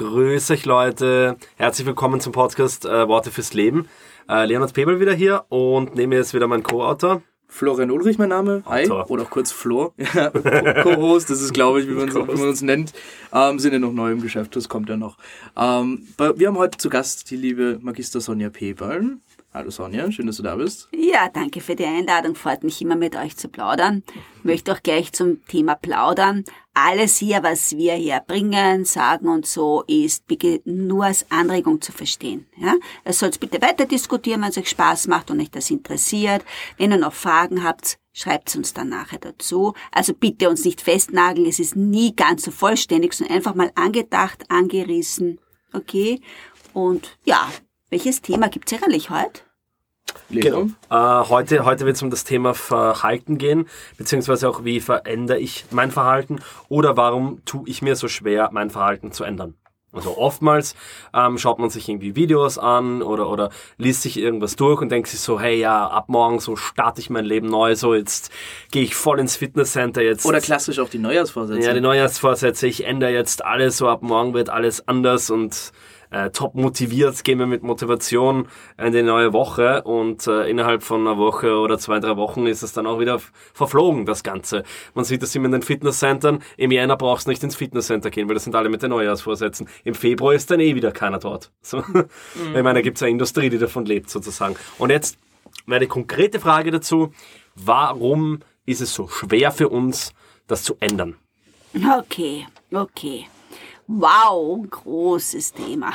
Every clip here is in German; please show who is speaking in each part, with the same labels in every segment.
Speaker 1: Grüß euch Leute, herzlich willkommen zum Podcast äh, Worte fürs Leben. Äh, Leonard Pebel wieder hier und mir ist wieder mein Co-Autor.
Speaker 2: Florian Ulrich mein Name, hi,
Speaker 1: Autor.
Speaker 2: oder auch kurz Flo, Ja, Co-Host, das ist glaube ich, wie man, wie man uns nennt, ähm, sind ja noch neu im Geschäft, das kommt ja noch. Ähm, wir haben heute zu Gast die liebe Magister Sonja Pebel. Hallo Sonja, schön, dass du da bist.
Speaker 3: Ja, danke für die Einladung. Freut mich immer mit euch zu plaudern. Möchte auch gleich zum Thema plaudern. Alles hier, was wir hier bringen, sagen und so, ist bitte nur als Anregung zu verstehen. Ja? Es soll bitte weiter diskutieren, wenn es euch Spaß macht und euch das interessiert. Wenn ihr noch Fragen habt, schreibt uns dann nachher dazu. Also bitte uns nicht festnageln. Es ist nie ganz so vollständig, sondern einfach mal angedacht, angerissen. Okay? Und ja, welches Thema gibt's sicherlich heute?
Speaker 2: Leo.
Speaker 1: Äh, heute heute wird es um das Thema Verhalten gehen, beziehungsweise auch wie verändere ich mein Verhalten oder warum tue ich mir so schwer, mein Verhalten zu ändern. Also oftmals ähm, schaut man sich irgendwie Videos an oder, oder liest sich irgendwas durch und denkt sich so, hey ja, ab morgen so starte ich mein Leben neu, so jetzt gehe ich voll ins Fitnesscenter jetzt.
Speaker 2: Oder klassisch auch die Neujahrsvorsätze.
Speaker 1: Ja, die Neujahrsvorsätze, ich ändere jetzt alles, so ab morgen wird alles anders und äh, top motiviert, gehen wir mit Motivation in die neue Woche und äh, innerhalb von einer Woche oder zwei, drei Wochen ist es dann auch wieder verflogen, das Ganze. Man sieht das immer in den Fitnesscentern, im Jänner brauchst du nicht ins Fitnesscenter gehen, weil das sind alle mit den Neujahrsvorsätzen. Im Februar ist dann eh wieder keiner dort. So. Ich meine, da gibt's eine Industrie, die davon lebt sozusagen. Und jetzt meine konkrete Frage dazu, warum ist es so schwer für uns, das zu ändern?
Speaker 3: Okay, okay. Wow, großes Thema.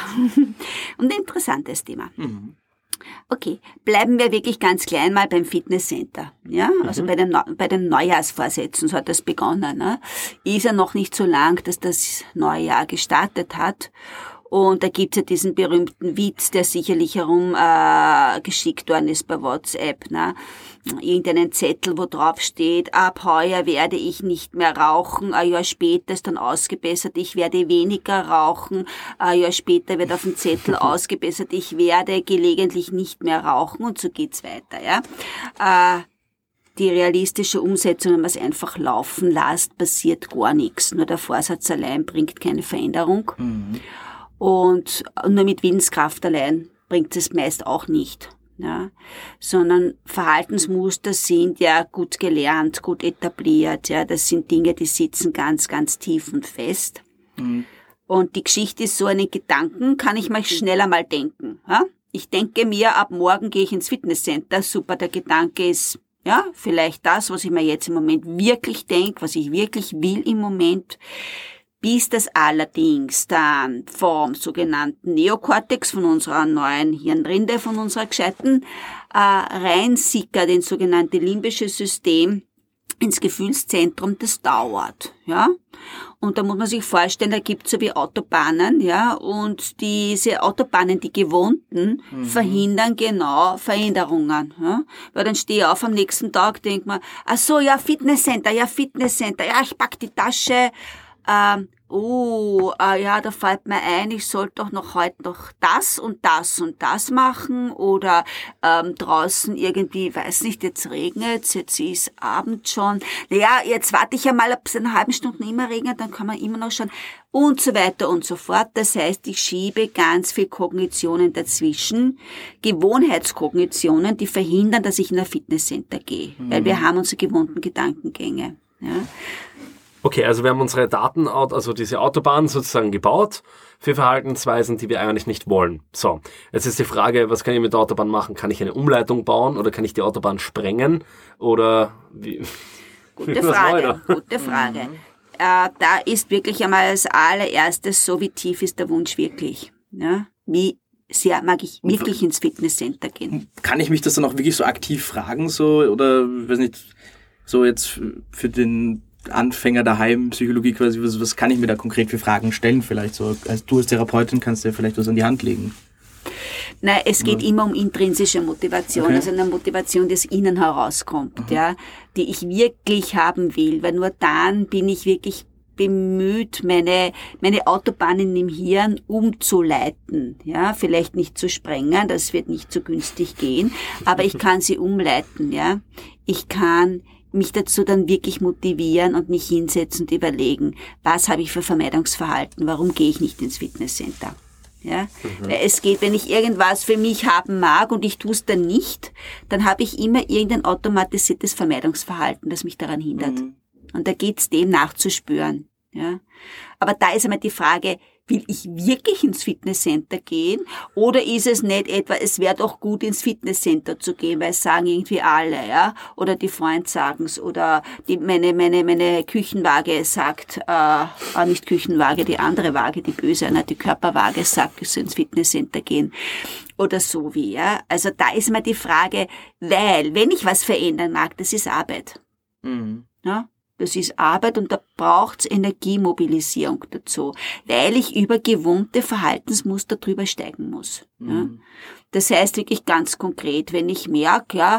Speaker 3: Und interessantes Thema. Okay, bleiben wir wirklich ganz klein mal beim Fitnesscenter. Ja, also bei den, bei den Neujahrsvorsätzen, so hat das begonnen. Ne? Ist ja noch nicht so lang, dass das neue Jahr gestartet hat. Und da gibt's ja diesen berühmten Witz, der sicherlich herum äh, worden ist bei WhatsApp. Ne? Irgendeinen Zettel, wo drauf steht, ab heuer werde ich nicht mehr rauchen, ein Jahr später ist dann ausgebessert, ich werde weniger rauchen, ein Jahr später wird auf dem Zettel ausgebessert, ich werde gelegentlich nicht mehr rauchen und so geht's weiter. Ja? Äh, die realistische Umsetzung, wenn man es einfach laufen lässt, passiert gar nichts. Nur der Vorsatz allein bringt keine Veränderung. Und nur mit Willenskraft allein bringt es meist auch nicht. Ja, sondern Verhaltensmuster sind ja gut gelernt, gut etabliert. Ja, das sind Dinge, die sitzen ganz, ganz tief und fest. Und die Geschichte ist so, einen Gedanken kann ich mal schneller mal denken. Ja? Ich denke mir, ab morgen gehe ich ins Fitnesscenter. Super, der Gedanke ist, ja, vielleicht das, was ich mir jetzt im Moment wirklich denke, was ich wirklich will im Moment. Bis das allerdings dann vom sogenannten Neokortex, von unserer neuen Hirnrinde, von unserer gescheiten, äh, reinsickert ins sogenannte limbische System, ins Gefühlszentrum, das dauert, ja. Und da muss man sich vorstellen, da gibt's so wie Autobahnen, ja, und diese Autobahnen, die gewohnten, verhindern genau Veränderungen, ja. Weil dann stehe ich auf am nächsten Tag, denk man, ach so, ja, Fitnesscenter, ja, Fitnesscenter, ja, ich pack die Tasche, ähm, oh, äh, ja, da fällt mir ein, ich sollte doch noch heute noch das und das und das machen oder ähm, draußen irgendwie, weiß nicht, jetzt regnet's, jetzt ist Abend schon. Naja, jetzt warte ich ja mal, ob es in einer halben Stunde immer regnet, dann kann man immer noch schauen und so weiter und so fort. Das heißt, ich schiebe ganz viel Kognitionen dazwischen, Gewohnheitskognitionen, die verhindern, dass ich in ein Fitnesscenter gehe, weil wir haben unsere gewohnten Gedankengänge. Ja.
Speaker 1: Okay, also wir haben unsere Daten, also diese Autobahn sozusagen gebaut für Verhaltensweisen, die wir eigentlich nicht wollen. So, jetzt ist die Frage, was kann ich mit der Autobahn machen? Kann ich eine Umleitung bauen oder kann ich die Autobahn sprengen? Oder wie?
Speaker 3: Gute Frage, gute Frage. Äh, da ist wirklich einmal als allererstes so, wie tief ist der Wunsch wirklich? Ja? Wie sehr mag ich wirklich ins Fitnesscenter gehen?
Speaker 2: Kann ich mich das dann auch wirklich so aktiv fragen, so, oder, weiß nicht, so jetzt für den Anfänger daheim, Psychologie quasi, was, was kann ich mir da konkret für Fragen stellen vielleicht so? Als du als Therapeutin kannst dir vielleicht was an die Hand legen.
Speaker 3: Nein, es geht immer um intrinsische Motivation,
Speaker 2: Okay.
Speaker 3: also eine Motivation, die aus innen herauskommt, ja, die ich wirklich haben will, weil nur dann bin ich wirklich bemüht, meine, meine Autobahnen im Hirn umzuleiten, ja, vielleicht nicht zu sprengen, das wird nicht so günstig gehen, aber ich kann sie umleiten, ja. Ich kann mich dazu dann wirklich motivieren und mich hinsetzen und überlegen, was habe ich für Vermeidungsverhalten, warum gehe ich nicht ins Fitnesscenter. Ja? Mhm. Weil es geht, wenn ich irgendwas für mich haben mag und ich tue es dann nicht, dann habe ich immer irgendein automatisiertes Vermeidungsverhalten, das mich daran hindert. Mhm. Und da geht's dem nachzuspüren. Ja? Aber da ist einmal die Frage, will ich wirklich ins Fitnesscenter gehen? Oder ist es nicht etwa, es wäre doch gut, ins Fitnesscenter zu gehen, weil es sagen irgendwie alle, ja? Oder die Freund sagen's oder die, meine, meine, meine Küchenwaage sagt, äh, äh, nicht Küchenwaage, die andere Waage, die böse, ne? die Körperwaage sagt, ich soll ins Fitnesscenter gehen. Oder so wie, ja? Also da ist mal die Frage, weil, wenn ich was verändern mag, das ist Arbeit. Mhm. Ja? Das ist Arbeit und da braucht's Energiemobilisierung dazu, weil ich über gewohnte Verhaltensmuster drüber steigen muss. Mhm. Ja. Das heißt wirklich ganz konkret, wenn ich merke, ja,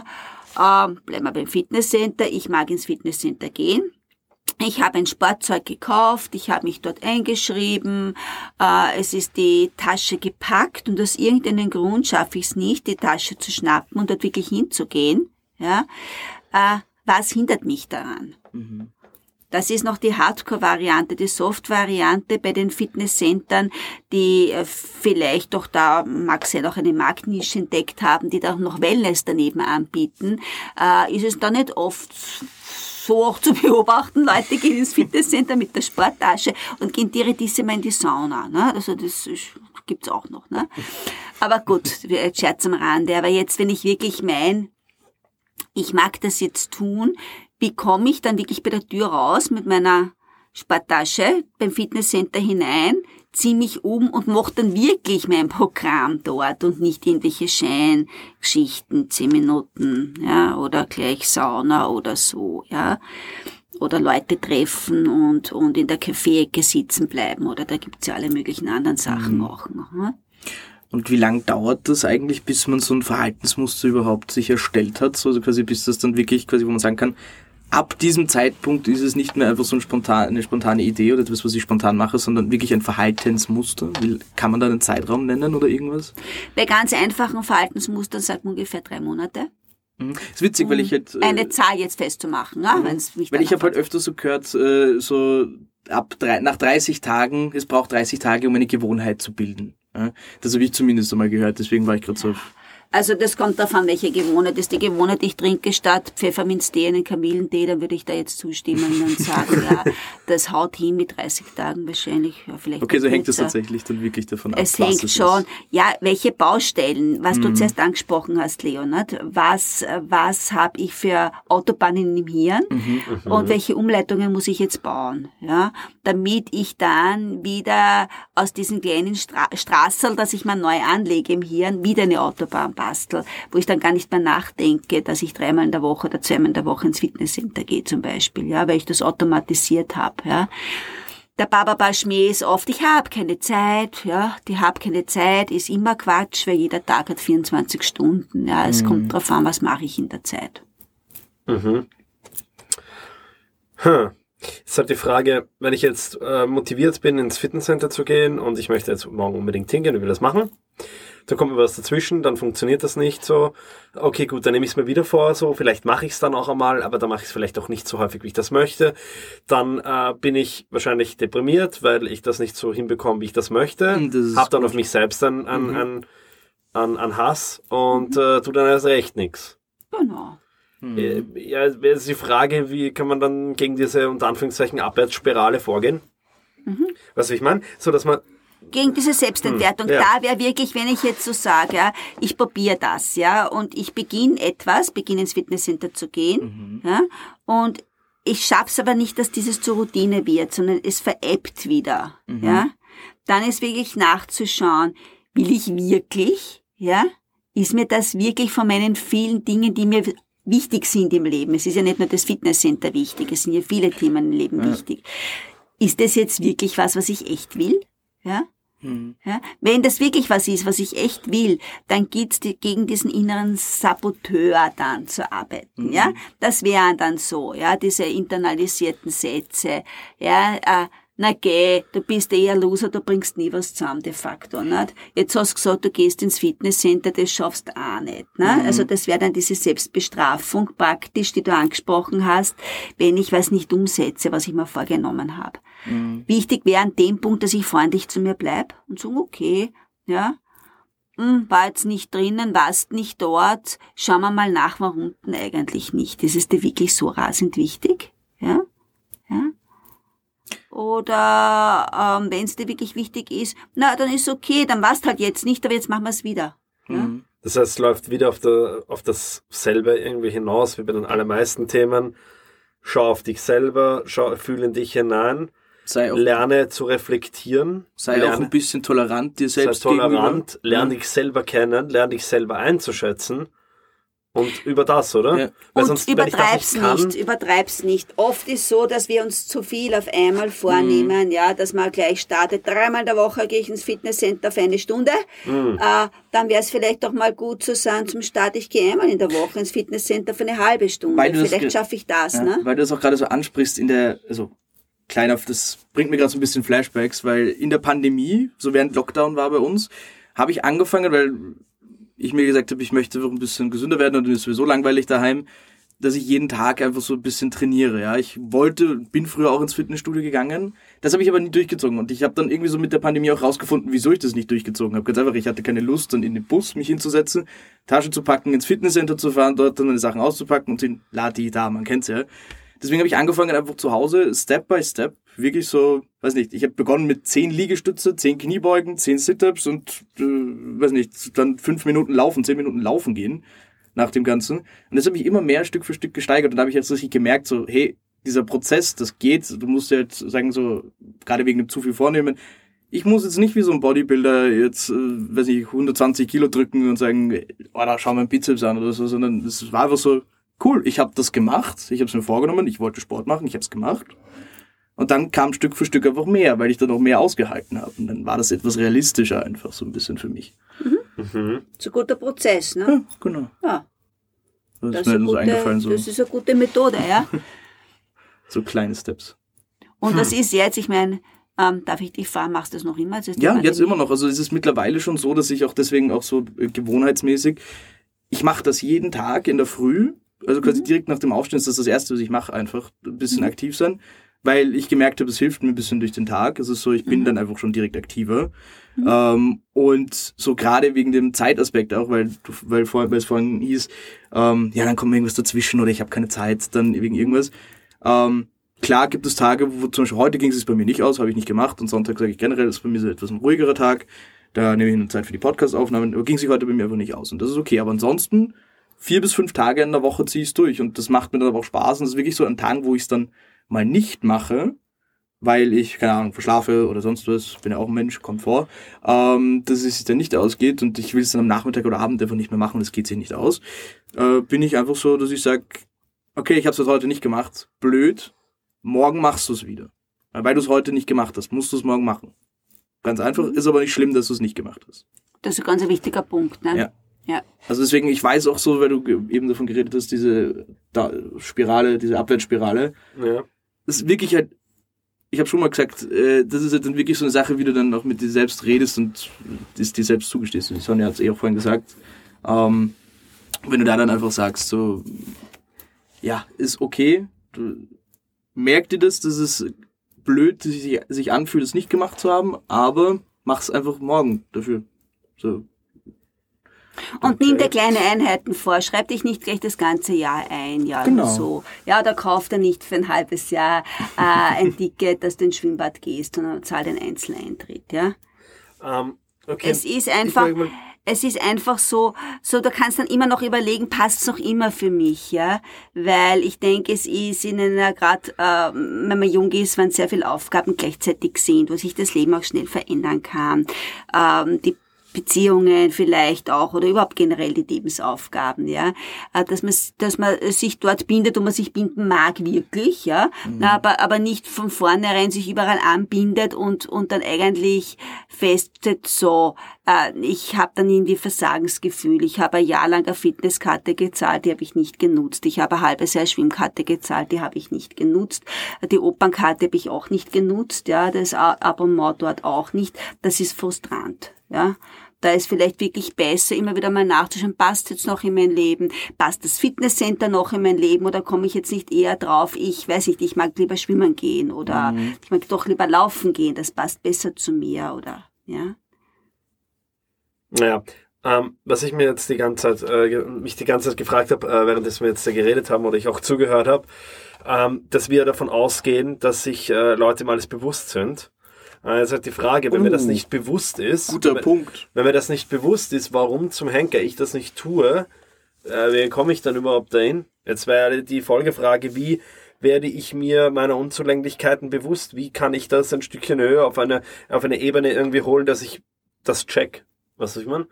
Speaker 3: äh, bleiben wir beim Fitnesscenter, ich mag ins Fitnesscenter gehen, ich habe ein Sportzeug gekauft, ich habe mich dort eingeschrieben, äh, es ist die Tasche gepackt und aus irgendeinem Grund schaffe ich es nicht, die Tasche zu schnappen und dort wirklich hinzugehen. Ja, äh, was hindert mich daran? Mhm. Das ist noch die Hardcore-Variante, die Soft-Variante bei den Fitnesscentern, die äh, vielleicht doch da, mag sie auch eine Marktnische entdeckt haben, die da noch Wellness daneben anbieten, äh, ist es da nicht oft so auch zu beobachten. Leute gehen ins Fitnesscenter mit der Sporttasche und gehen direkt mal in die Sauna. Ne? Also das gibt's auch noch. Ne? Aber gut, Scherz am Rande. Aber jetzt, wenn ich wirklich mein, ich mag das jetzt tun, wie komme ich dann wirklich bei der Tür raus mit meiner Sporttasche beim Fitnesscenter hinein, ziehe mich um und mache dann wirklich mein Programm dort und nicht irgendwelche Scheingeschichten, zehn Minuten, ja, oder gleich Sauna oder so, ja. Oder Leute treffen und, und in der Kaffeeecke sitzen bleiben, oder da gibt's ja alle möglichen anderen Sachen mhm. auch noch. Ne?
Speaker 2: Und wie lang dauert das eigentlich, bis man so ein Verhaltensmuster überhaupt sich erstellt hat? So also quasi bis das dann wirklich quasi, wo man sagen kann, ab diesem Zeitpunkt ist es nicht mehr einfach so ein spontan, eine spontane Idee oder etwas, was ich spontan mache, sondern wirklich ein Verhaltensmuster. Kann man da einen Zeitraum nennen oder irgendwas?
Speaker 3: Bei ganz einfachen Verhaltensmustern sagt man ungefähr drei Monate.
Speaker 2: Mhm. ist witzig, weil ich jetzt...
Speaker 3: Äh, eine Zahl jetzt festzumachen, ja,
Speaker 2: mhm. mich Weil ich habe halt öfter so gehört, äh, so ab drei, nach 30 Tagen, es braucht 30 Tage, um eine Gewohnheit zu bilden. Das habe ich zumindest einmal gehört, deswegen war ich gerade so
Speaker 3: also das kommt davon, welche Gewohnheit ist. Die Gewohnheit, ich trinke statt Pfefferminztee einen Kamillentee, dann würde ich da jetzt zustimmen und sagen, ja, das haut hin mit 30 Tagen wahrscheinlich. Ja, vielleicht
Speaker 2: okay, so hängt das tatsächlich dann wirklich davon ab.
Speaker 3: Es hängt es schon. Ist. Ja, welche Baustellen, was mhm. du zuerst angesprochen hast, Leonard, was, was habe ich für Autobahnen im Hirn mhm. und welche Umleitungen muss ich jetzt bauen, ja, damit ich dann wieder aus diesem kleinen Stra Straßel, das ich mal neu anlege im Hirn, wieder eine Autobahn bastel, wo ich dann gar nicht mehr nachdenke, dass ich dreimal in der Woche oder zweimal in der Woche ins Fitnesscenter gehe zum Beispiel, ja, weil ich das automatisiert habe, ja. Der Bababa-Schmäh ist oft, ich habe keine Zeit, ja, die hab keine Zeit, ist immer Quatsch, weil jeder Tag hat 24 Stunden, ja, es mhm. kommt drauf an, was mache ich in der Zeit.
Speaker 1: Mhm. Hm. Ist halt die Frage, wenn ich jetzt äh, motiviert bin, ins Fitnesscenter zu gehen und ich möchte jetzt morgen unbedingt hingehen und will das machen, da kommt mir was dazwischen, dann funktioniert das nicht so. Okay, gut, dann nehme ich es mir wieder vor, so, vielleicht mache ich es dann auch einmal, aber dann mache ich es vielleicht auch nicht so häufig, wie ich das möchte. Dann äh, bin ich wahrscheinlich deprimiert, weil ich das nicht so hinbekomme, wie ich das möchte. Hab dann gut. auf mich selbst an, an, mhm. an, an, an Hass und mhm. äh, tu dann erst recht nichts.
Speaker 3: Genau.
Speaker 1: Mhm. Ja, ist die Frage, wie kann man dann gegen diese unter Anführungszeichen Abwärtsspirale vorgehen? Mhm. Was ich meine? So, dass man
Speaker 3: gegen diese Selbstentwertung. Hm, ja. Da wäre wirklich, wenn ich jetzt so sage, ja, ich probiere das, ja, und ich beginne etwas, beginne ins Fitnesscenter zu gehen, mhm. ja, und ich schaff's aber nicht, dass dieses zur Routine wird, sondern es veräppt wieder, mhm. ja, dann ist wirklich nachzuschauen, will ich wirklich, ja, ist mir das wirklich von meinen vielen Dingen, die mir wichtig sind im Leben. Es ist ja nicht nur das Fitnesscenter wichtig, es sind ja viele Themen im Leben ja. wichtig. Ist das jetzt wirklich was, was ich echt will? Ja? Mhm. Ja? Wenn das wirklich was ist, was ich echt will, dann geht's die, gegen diesen inneren Saboteur dann zu arbeiten. Mhm. Ja? Das wären dann so, ja, diese internalisierten Sätze. Ja, äh, na geh, du bist eher Loser, du bringst nie was zusammen, de facto, nicht? Jetzt hast du gesagt, du gehst ins Fitnesscenter, das schaffst du auch nicht, ne?
Speaker 2: Mhm.
Speaker 3: Also das wäre dann diese Selbstbestrafung praktisch, die du angesprochen hast, wenn ich was nicht umsetze, was ich mir vorgenommen habe.
Speaker 2: Mhm.
Speaker 3: Wichtig wäre an dem Punkt, dass ich freundlich zu mir bleib und sage, okay, ja, hm, war jetzt nicht drinnen, warst nicht dort, schauen wir mal nach, warum denn eigentlich nicht. Ist es dir wirklich so rasend wichtig? Ja? Ja? Oder ähm, wenn es dir wirklich wichtig ist, na, dann ist okay, dann warst halt jetzt nicht, aber jetzt machen wir es wieder. Ja?
Speaker 2: Mhm.
Speaker 1: Das heißt, es läuft wieder auf, der, auf dasselbe irgendwie hinaus wie bei den allermeisten Themen. Schau auf dich selber, schau, fühl in dich hinein,
Speaker 2: Sei auch,
Speaker 1: lerne zu reflektieren,
Speaker 2: sei auch
Speaker 1: lerne,
Speaker 2: ein bisschen tolerant dir
Speaker 1: sei
Speaker 2: selbst
Speaker 1: tolerant,
Speaker 2: gegenüber.
Speaker 1: lerne dich selber kennen, lerne dich selber einzuschätzen und über das, oder?
Speaker 2: Ja.
Speaker 1: Weil
Speaker 3: Und
Speaker 1: sonst, das
Speaker 3: übertreib's
Speaker 1: nicht kann,
Speaker 3: nicht, übertreib's nicht. Oft ist so, dass wir uns zu viel auf einmal vornehmen, ja, dass man gleich startet. Dreimal in der Woche gehe ich ins Fitnesscenter für eine Stunde.
Speaker 1: Mhm.
Speaker 3: Äh, dann wäre es vielleicht doch mal gut zu sagen, zum Start, ich gehe einmal in der Woche ins Fitnesscenter für eine halbe Stunde.
Speaker 2: Weil du das
Speaker 3: vielleicht schaffe ich das,
Speaker 2: Ja,
Speaker 3: ne?
Speaker 2: Weil du das auch gerade so ansprichst in der, also klein auf, das bringt mir gerade so ein bisschen Flashbacks, weil in der Pandemie, so während Lockdown war bei uns, habe ich angefangen, weil ich mir gesagt habe, ich möchte ein bisschen gesünder werden und mir ist sowieso langweilig daheim, dass ich jeden Tag einfach so ein bisschen trainiere. Ja, ich wollte, bin früher auch ins Fitnessstudio gegangen, das habe ich aber nie durchgezogen und ich habe dann irgendwie so mit der Pandemie auch rausgefunden, wieso ich das nicht durchgezogen habe. Ganz einfach, ich hatte keine Lust, dann in den Bus mich hinzusetzen, Tasche zu packen, ins Fitnesscenter zu fahren, dort dann meine Sachen auszupacken und den Lati da, man kennt's ja. Deswegen habe ich angefangen, einfach zu Hause, Step by Step, wirklich so, weiß nicht, ich habe begonnen mit zehn Liegestütze, zehn Kniebeugen, zehn Sit-Ups und, äh, weiß nicht, dann fünf Minuten laufen, zehn Minuten laufen gehen nach dem Ganzen. Und das habe ich immer mehr Stück für Stück gesteigert. Und da habe ich jetzt richtig gemerkt, so, hey, dieser Prozess, das geht, du musst ja jetzt sagen, so, gerade wegen dem zu viel vornehmen, ich muss jetzt nicht wie so ein Bodybuilder jetzt, äh, weiß nicht, 120 Kilo drücken und sagen, oh, da schau mein Bizeps an oder so, sondern es war einfach so, cool, ich habe das gemacht, ich habe es mir vorgenommen, ich wollte Sport machen, ich habe es gemacht. Und dann kam Stück für Stück einfach mehr, weil ich dann auch mehr ausgehalten habe. Und dann war das etwas realistischer einfach so ein bisschen für mich.
Speaker 1: Mhm.
Speaker 3: So ein guter Prozess, ne?
Speaker 2: Ja, genau.
Speaker 3: Ja,
Speaker 2: Das,
Speaker 3: das
Speaker 2: ist mir
Speaker 3: eine
Speaker 2: nur so eingefallen,
Speaker 3: gute,
Speaker 2: so,
Speaker 3: das ist eine gute Methode, ja?
Speaker 2: so kleine Steps.
Speaker 3: Und was ist jetzt, ich meine, ähm, darf ich dich fragen, machst du das noch immer? Ist die
Speaker 2: Ja, jetzt immer noch. Also es ist mittlerweile schon so, dass ich auch deswegen auch so äh, gewohnheitsmäßig, ich mache das jeden Tag in der Früh, also quasi direkt nach dem Aufstehen ist das das Erste, was ich mache, einfach ein bisschen aktiv sein, weil ich gemerkt habe, es hilft mir ein bisschen durch den Tag. Es ist so, ich bin dann einfach schon direkt aktiver. Ähm, und so gerade wegen dem Zeitaspekt auch, weil, du- weil, vor, weil es vorhin hieß, ähm, ja, dann kommt mir irgendwas dazwischen oder ich habe keine Zeit, dann wegen irgendwas. Ähm, klar gibt es Tage, wo zum Beispiel heute ging es bei mir nicht aus, habe ich nicht gemacht und Sonntag sage ich generell, ist bei mir so etwas ein ruhigerer Tag. Da nehme ich eine Zeit für die Podcast-Aufnahmen, aber ging sich heute bei mir einfach nicht aus und das ist okay. Aber ansonsten vier bis fünf Tage in der Woche ziehe ich es durch und das macht mir dann aber auch Spaß und das ist wirklich so an Tagen, wo ich es dann mal nicht mache, weil ich, keine Ahnung, verschlafe oder sonst was, bin ja auch ein Mensch, kommt vor, ähm, dass es sich dann nicht ausgeht und ich will es dann am Nachmittag oder Abend einfach nicht mehr machen und es geht sich nicht aus, äh, bin ich einfach so, dass ich sage, okay, ich habe es heute nicht gemacht, blöd, morgen machst du es wieder. Weil du es heute nicht gemacht hast, musst du es morgen machen. Ganz einfach, ist aber nicht schlimm, dass du es nicht gemacht hast.
Speaker 3: Das ist ein ganz wichtiger Punkt, ne?
Speaker 2: Ja.
Speaker 3: Ja.
Speaker 2: Also deswegen, ich weiß auch so, weil du eben davon geredet hast, diese da Spirale, diese Abwärtsspirale,
Speaker 1: Ja.
Speaker 2: das ist wirklich halt, ich habe schon mal gesagt, äh, das ist halt dann wirklich so eine Sache, wie du dann auch mit dir selbst redest und das dir selbst zugestehst. Und Sonja hat es eh auch vorhin gesagt. Ähm, wenn du da dann einfach sagst, so, ja, ist okay, du merk dir das, dass es blöd sich, sich anfühlt, es nicht gemacht zu haben, aber mach's einfach morgen dafür. So,
Speaker 3: Und nimm dir kleine Einheiten vor. Schreib dich nicht gleich das ganze Jahr ein, ja,
Speaker 2: Genau.
Speaker 3: oder so. Ja, oder kauf dir nicht für ein halbes Jahr äh, ein Ticket, dass du ins Schwimmbad gehst, sondern zahl den Einzeleintritt, ja.
Speaker 1: Ähm, okay.
Speaker 3: Es ist einfach, es ist einfach so, so, du kannst dann immer noch überlegen, passt's noch immer für mich, ja? Weil ich denke, es ist in einer, gerade äh, wenn man jung ist, wenn sehr viele Aufgaben gleichzeitig sind, wo sich das Leben auch schnell verändern kann. Ähm, die Beziehungen vielleicht auch oder überhaupt generell die Lebensaufgaben, ja, äh, dass man, dass man sich dort bindet und man sich binden mag wirklich, ja, mhm. aber, aber nicht von vornherein sich überall anbindet und, und dann eigentlich festet, so, äh, ich habe dann irgendwie Versagensgefühl, ich habe ein Jahr lang eine Fitnesskarte gezahlt, die habe ich nicht genutzt, ich habe ein halbes Jahr Schwimmkarte gezahlt, die habe ich nicht genutzt, die Opernkarte habe ich auch nicht genutzt, ja, das Abonnement dort auch nicht, das ist frustrant, ja. Da ist vielleicht wirklich besser, immer wieder mal nachzuschauen, passt jetzt noch in mein Leben, passt das Fitnesscenter noch in mein Leben oder komme ich jetzt nicht eher drauf, ich weiß nicht, ich mag lieber schwimmen gehen oder mhm. ich mag doch lieber laufen gehen, das passt besser zu mir oder, ja.
Speaker 1: Naja, ähm, was ich mir jetzt die ganze Zeit, äh, mich die ganze Zeit gefragt habe, äh, während wir jetzt geredet haben oder ich auch zugehört habe, ähm, dass wir davon ausgehen, dass sich äh, Leute mal alles bewusst sind also halt die Frage, wenn uh, mir das oh. nicht bewusst ist,
Speaker 2: guter
Speaker 1: wenn,
Speaker 2: Punkt.
Speaker 1: wenn mir das nicht bewusst ist, warum zum Henker ich das nicht tue, äh, wie komme ich dann überhaupt dahin? Jetzt wäre die Folgefrage, wie werde ich mir meiner Unzulänglichkeiten bewusst? Wie kann ich das ein Stückchen höher auf eine, auf eine Ebene irgendwie holen, dass ich das check? Was ich meine?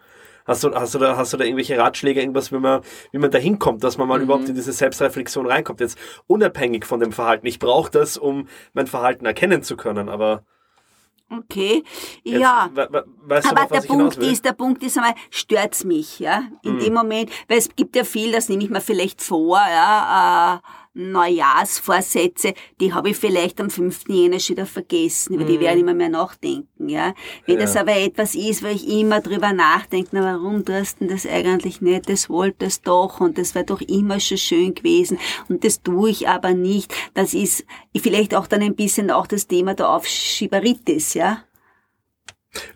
Speaker 1: Hast du, hast du da, hast du da irgendwelche Ratschläge, irgendwas, wie man, wie man da hinkommt, dass man mal mhm. überhaupt in diese Selbstreflexion reinkommt? Jetzt unabhängig von dem Verhalten. Ich brauche das, um mein Verhalten erkennen zu können, aber
Speaker 3: Okay, Jetzt, ja. Weißt du, Aber der Punkt ist, der Punkt ist einmal, stört's mich, ja, in mhm. dem Moment, weil es gibt ja viel, das nehme ich mir vielleicht vor, ja, äh, Neujahrsvorsätze, die habe ich vielleicht am 5. Jänner schon wieder vergessen, über die mhm. werde ich immer mehr nachdenken, ja. Wenn ja. das aber etwas ist, wo ich immer drüber nachdenke, na, warum tust du das eigentlich nicht, das wolltest doch und das wäre doch immer schon schön gewesen und das tue ich aber nicht. Das ist vielleicht auch dann ein bisschen auch das Thema der Aufschieberitis, ja.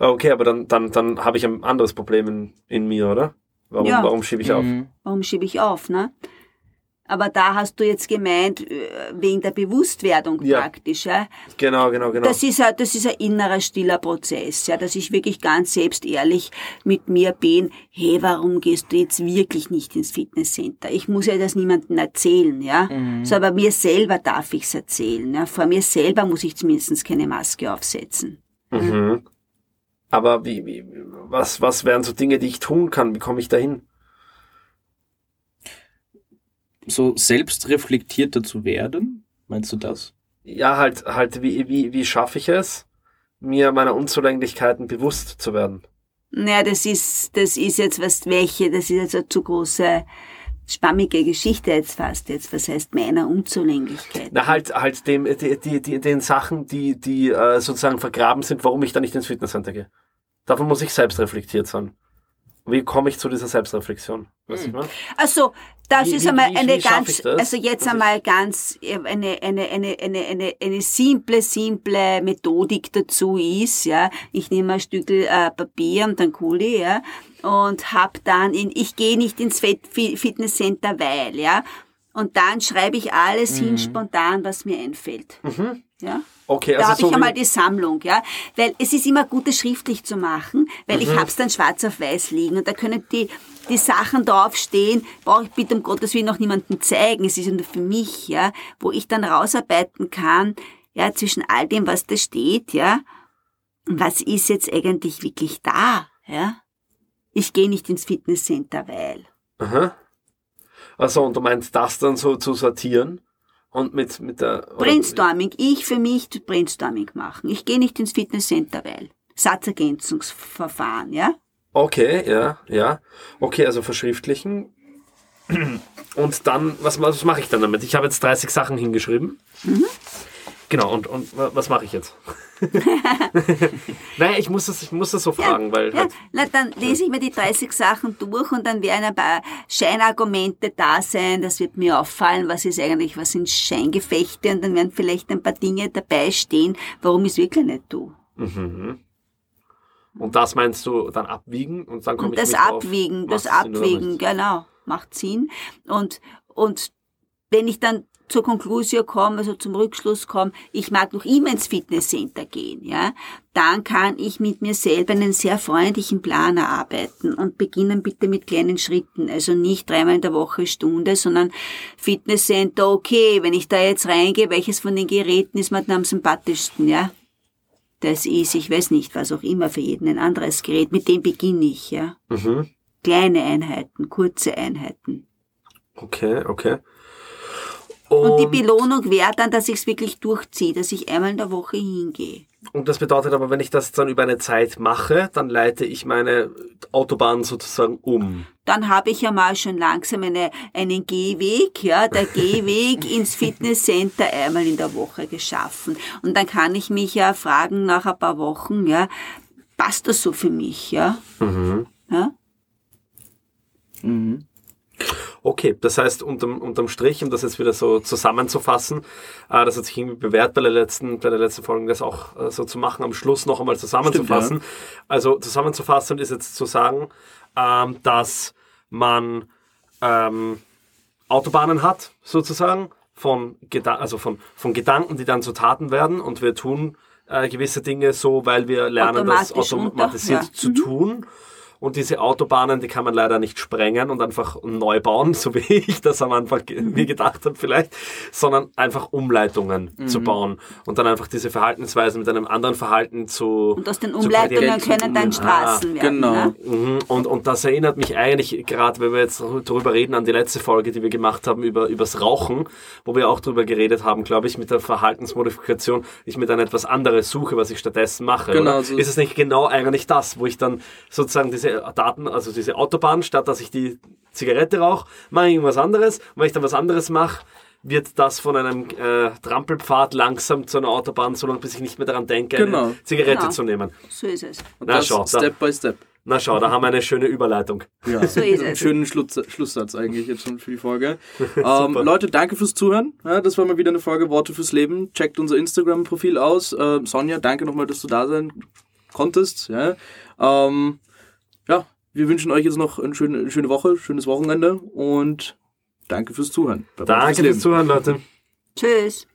Speaker 1: Okay, aber dann, dann, dann habe ich ein anderes Problem in, in mir, oder? Warum, ja. warum schiebe ich auf?
Speaker 3: Mhm. Warum schiebe ich auf, ne? Aber da hast du jetzt gemeint, äh, wegen der Bewusstwerdung ja. praktisch. Ja?
Speaker 1: Genau, genau, genau.
Speaker 3: Das ist, ein, das ist ein innerer, stiller Prozess, ja, dass ich wirklich ganz selbst ehrlich mit mir bin, hey, warum gehst du jetzt wirklich nicht ins Fitnesscenter? Ich muss ja das niemandem erzählen, ja. Mhm. So, aber mir selber darf ich's erzählen. Ja? Vor mir selber muss ich zumindest keine Maske aufsetzen.
Speaker 1: Mhm. Aber wie, wie, was, was wären so Dinge, die ich tun kann? Wie komme ich dahin?
Speaker 2: So selbstreflektierter zu werden? Meinst du das?
Speaker 1: Ja, halt, halt, wie, wie, wie schaffe ich es, mir meiner Unzulänglichkeiten bewusst zu werden?
Speaker 3: Naja, das ist, das ist jetzt was, welche, das ist jetzt eine zu große, spammige Geschichte jetzt fast jetzt. Was heißt meiner Unzulänglichkeit?
Speaker 1: Na halt, halt dem, die, die, die, den Sachen, die, die äh, sozusagen vergraben sind, warum ich da nicht ins Fitnesscenter gehe. Davon muss ich selbst reflektiert sein. Wie komme ich zu dieser Selbstreflexion?
Speaker 3: Weißt hm. Also, das wie, ist einmal wie, eine wie ganz, also jetzt Was einmal ganz äh, eine, eine, eine, eine, eine, eine simple, simple Methodik dazu ist, ja. Ich nehme ein Stück äh, Papier und ein Kuli, ja, und hab dann in, ich gehe nicht ins Fitnesscenter, weil, ja. Und dann schreibe ich alles mhm. hin spontan, was mir einfällt. Mhm. Ja?
Speaker 1: Okay,
Speaker 3: also da habe so ich einmal die Sammlung, ja, weil es ist immer gut, das schriftlich zu machen, weil mhm. ich hab's dann schwarz auf weiß liegen und da können die die Sachen draufstehen, brauche ich bitte um Gottes Willen noch niemandem zeigen. Es ist nur für mich, ja, wo ich dann rausarbeiten kann, ja, zwischen all dem, was da steht, ja, was ist jetzt eigentlich wirklich da, ja. Ich gehe nicht ins Fitnesscenter, weil.
Speaker 1: Aha. Also, und du meinst das dann so zu sortieren? Und mit, mit der.
Speaker 3: Brainstorming. Ich für mich Brainstorming machen. Ich gehe nicht ins Fitnesscenter, weil. Satzergänzungsverfahren, ja?
Speaker 1: Okay, ja, ja. Okay, also verschriftlichen. Und dann, was, was mache ich dann damit? Ich habe jetzt 30 Sachen hingeschrieben. Mhm. Genau, und, und was mache ich jetzt? naja, ich muss das, ich muss das so fragen,
Speaker 3: ja,
Speaker 1: weil.
Speaker 3: Ja, halt, na, dann lese ich mir die 30 Sachen durch und dann werden ein paar Scheinargumente da sein. Das wird mir auffallen, was ist eigentlich, was sind Scheingefechte und dann werden vielleicht ein paar Dinge dabei stehen, warum ich es wirklich nicht tue. Mhm.
Speaker 1: Und das meinst du dann abwiegen und dann komme ich
Speaker 3: Das Abwiegen, das Abwiegen, genau, macht Sinn. Und, und wenn ich dann zur Konklusion komme, also zum Rückschluss komme, ich mag noch immer ins Fitnesscenter gehen, ja, dann kann ich mit mir selber einen sehr freundlichen Plan erarbeiten und beginnen bitte mit kleinen Schritten. Also nicht dreimal in der Woche Stunde, sondern Fitnesscenter, okay, wenn ich da jetzt reingehe, welches von den Geräten ist mir dann am sympathischsten, ja? Das ist, ich weiß nicht, was auch immer für jeden ein anderes Gerät. Mit dem beginne ich, ja.
Speaker 1: Mhm.
Speaker 3: Kleine Einheiten, kurze Einheiten.
Speaker 1: Okay, okay.
Speaker 3: Und, die Belohnung wäre dann, dass ich es wirklich durchziehe, dass ich einmal in der Woche hingehe.
Speaker 1: Und das bedeutet aber, wenn ich das dann über eine Zeit mache, dann leite ich meine Autobahn sozusagen um.
Speaker 3: Dann habe ich ja mal schon langsam eine, einen Gehweg, ja, der Gehweg ins Fitnesscenter einmal in der Woche geschaffen. Und dann kann ich mich ja fragen nach ein paar Wochen, ja, passt das so für mich, ja?
Speaker 1: Mhm.
Speaker 3: ja?
Speaker 2: Mhm.
Speaker 1: Okay, das heißt unterm, unterm Strich, um das jetzt wieder so zusammenzufassen, äh, das hat sich irgendwie bewährt bei der letzten, bei der letzten Folge, das auch äh, so zu machen, am Schluss noch einmal zusammenzufassen.
Speaker 2: Stimmt,
Speaker 1: Also zusammenzufassen ist jetzt zu sagen, ähm, dass man ähm, Autobahnen hat, sozusagen, von, Geda also von, von Gedanken, die dann zu Taten werden und wir tun äh, gewisse Dinge so, weil wir lernen, das automatisiert
Speaker 3: ja.
Speaker 1: zu tun. Und diese Autobahnen, die kann man leider nicht sprengen und einfach neu bauen, so wie ich das am Anfang
Speaker 3: Mhm.
Speaker 1: mir gedacht habe vielleicht, sondern einfach Umleitungen
Speaker 3: Mhm.
Speaker 1: zu bauen und dann einfach diese Verhaltensweisen mit einem anderen Verhalten zu
Speaker 3: Und aus den Umleitungen können dann Straßen werden.
Speaker 2: genau.
Speaker 3: Ne?
Speaker 1: Mhm. Und, und das erinnert mich eigentlich, gerade wenn wir jetzt darüber reden, an die letzte Folge, die wir gemacht haben über übers Rauchen, wo wir auch darüber geredet haben, glaube ich, mit der Verhaltensmodifikation, ich mir dann etwas anderes suche, was ich stattdessen mache.
Speaker 2: Genau, so-
Speaker 1: Ist es nicht genau eigentlich das, wo ich dann sozusagen diese Daten, also diese Autobahn, statt dass ich die Zigarette rauche, mache ich irgendwas anderes. Und wenn ich dann was anderes mache, wird das von einem äh, Trampelpfad langsam zu einer Autobahn, so lange bis ich nicht mehr daran denke,
Speaker 2: Genau.
Speaker 1: eine Zigarette
Speaker 3: Genau.
Speaker 1: zu nehmen.
Speaker 3: So ist es.
Speaker 2: Und
Speaker 1: Na,
Speaker 2: das
Speaker 1: schau, da-
Speaker 2: Step by Step.
Speaker 1: Na schau, da haben wir eine schöne Überleitung.
Speaker 2: Ja,
Speaker 3: So ist
Speaker 2: einen
Speaker 3: es.
Speaker 2: schönen Schluss, Schlusssatz eigentlich jetzt schon für die Folge. ähm, Leute, danke fürs Zuhören. Ja, das war mal wieder eine Folge Worte fürs Leben. Checkt unser Instagram-Profil aus. Ähm, Sonja, danke nochmal, dass du da sein konntest. Ja, ähm, ja wir wünschen euch jetzt noch eine schöne, eine schöne Woche, schönes Wochenende und danke fürs Zuhören.
Speaker 1: Danke fürs Zuhören, Leute.
Speaker 3: Tschüss.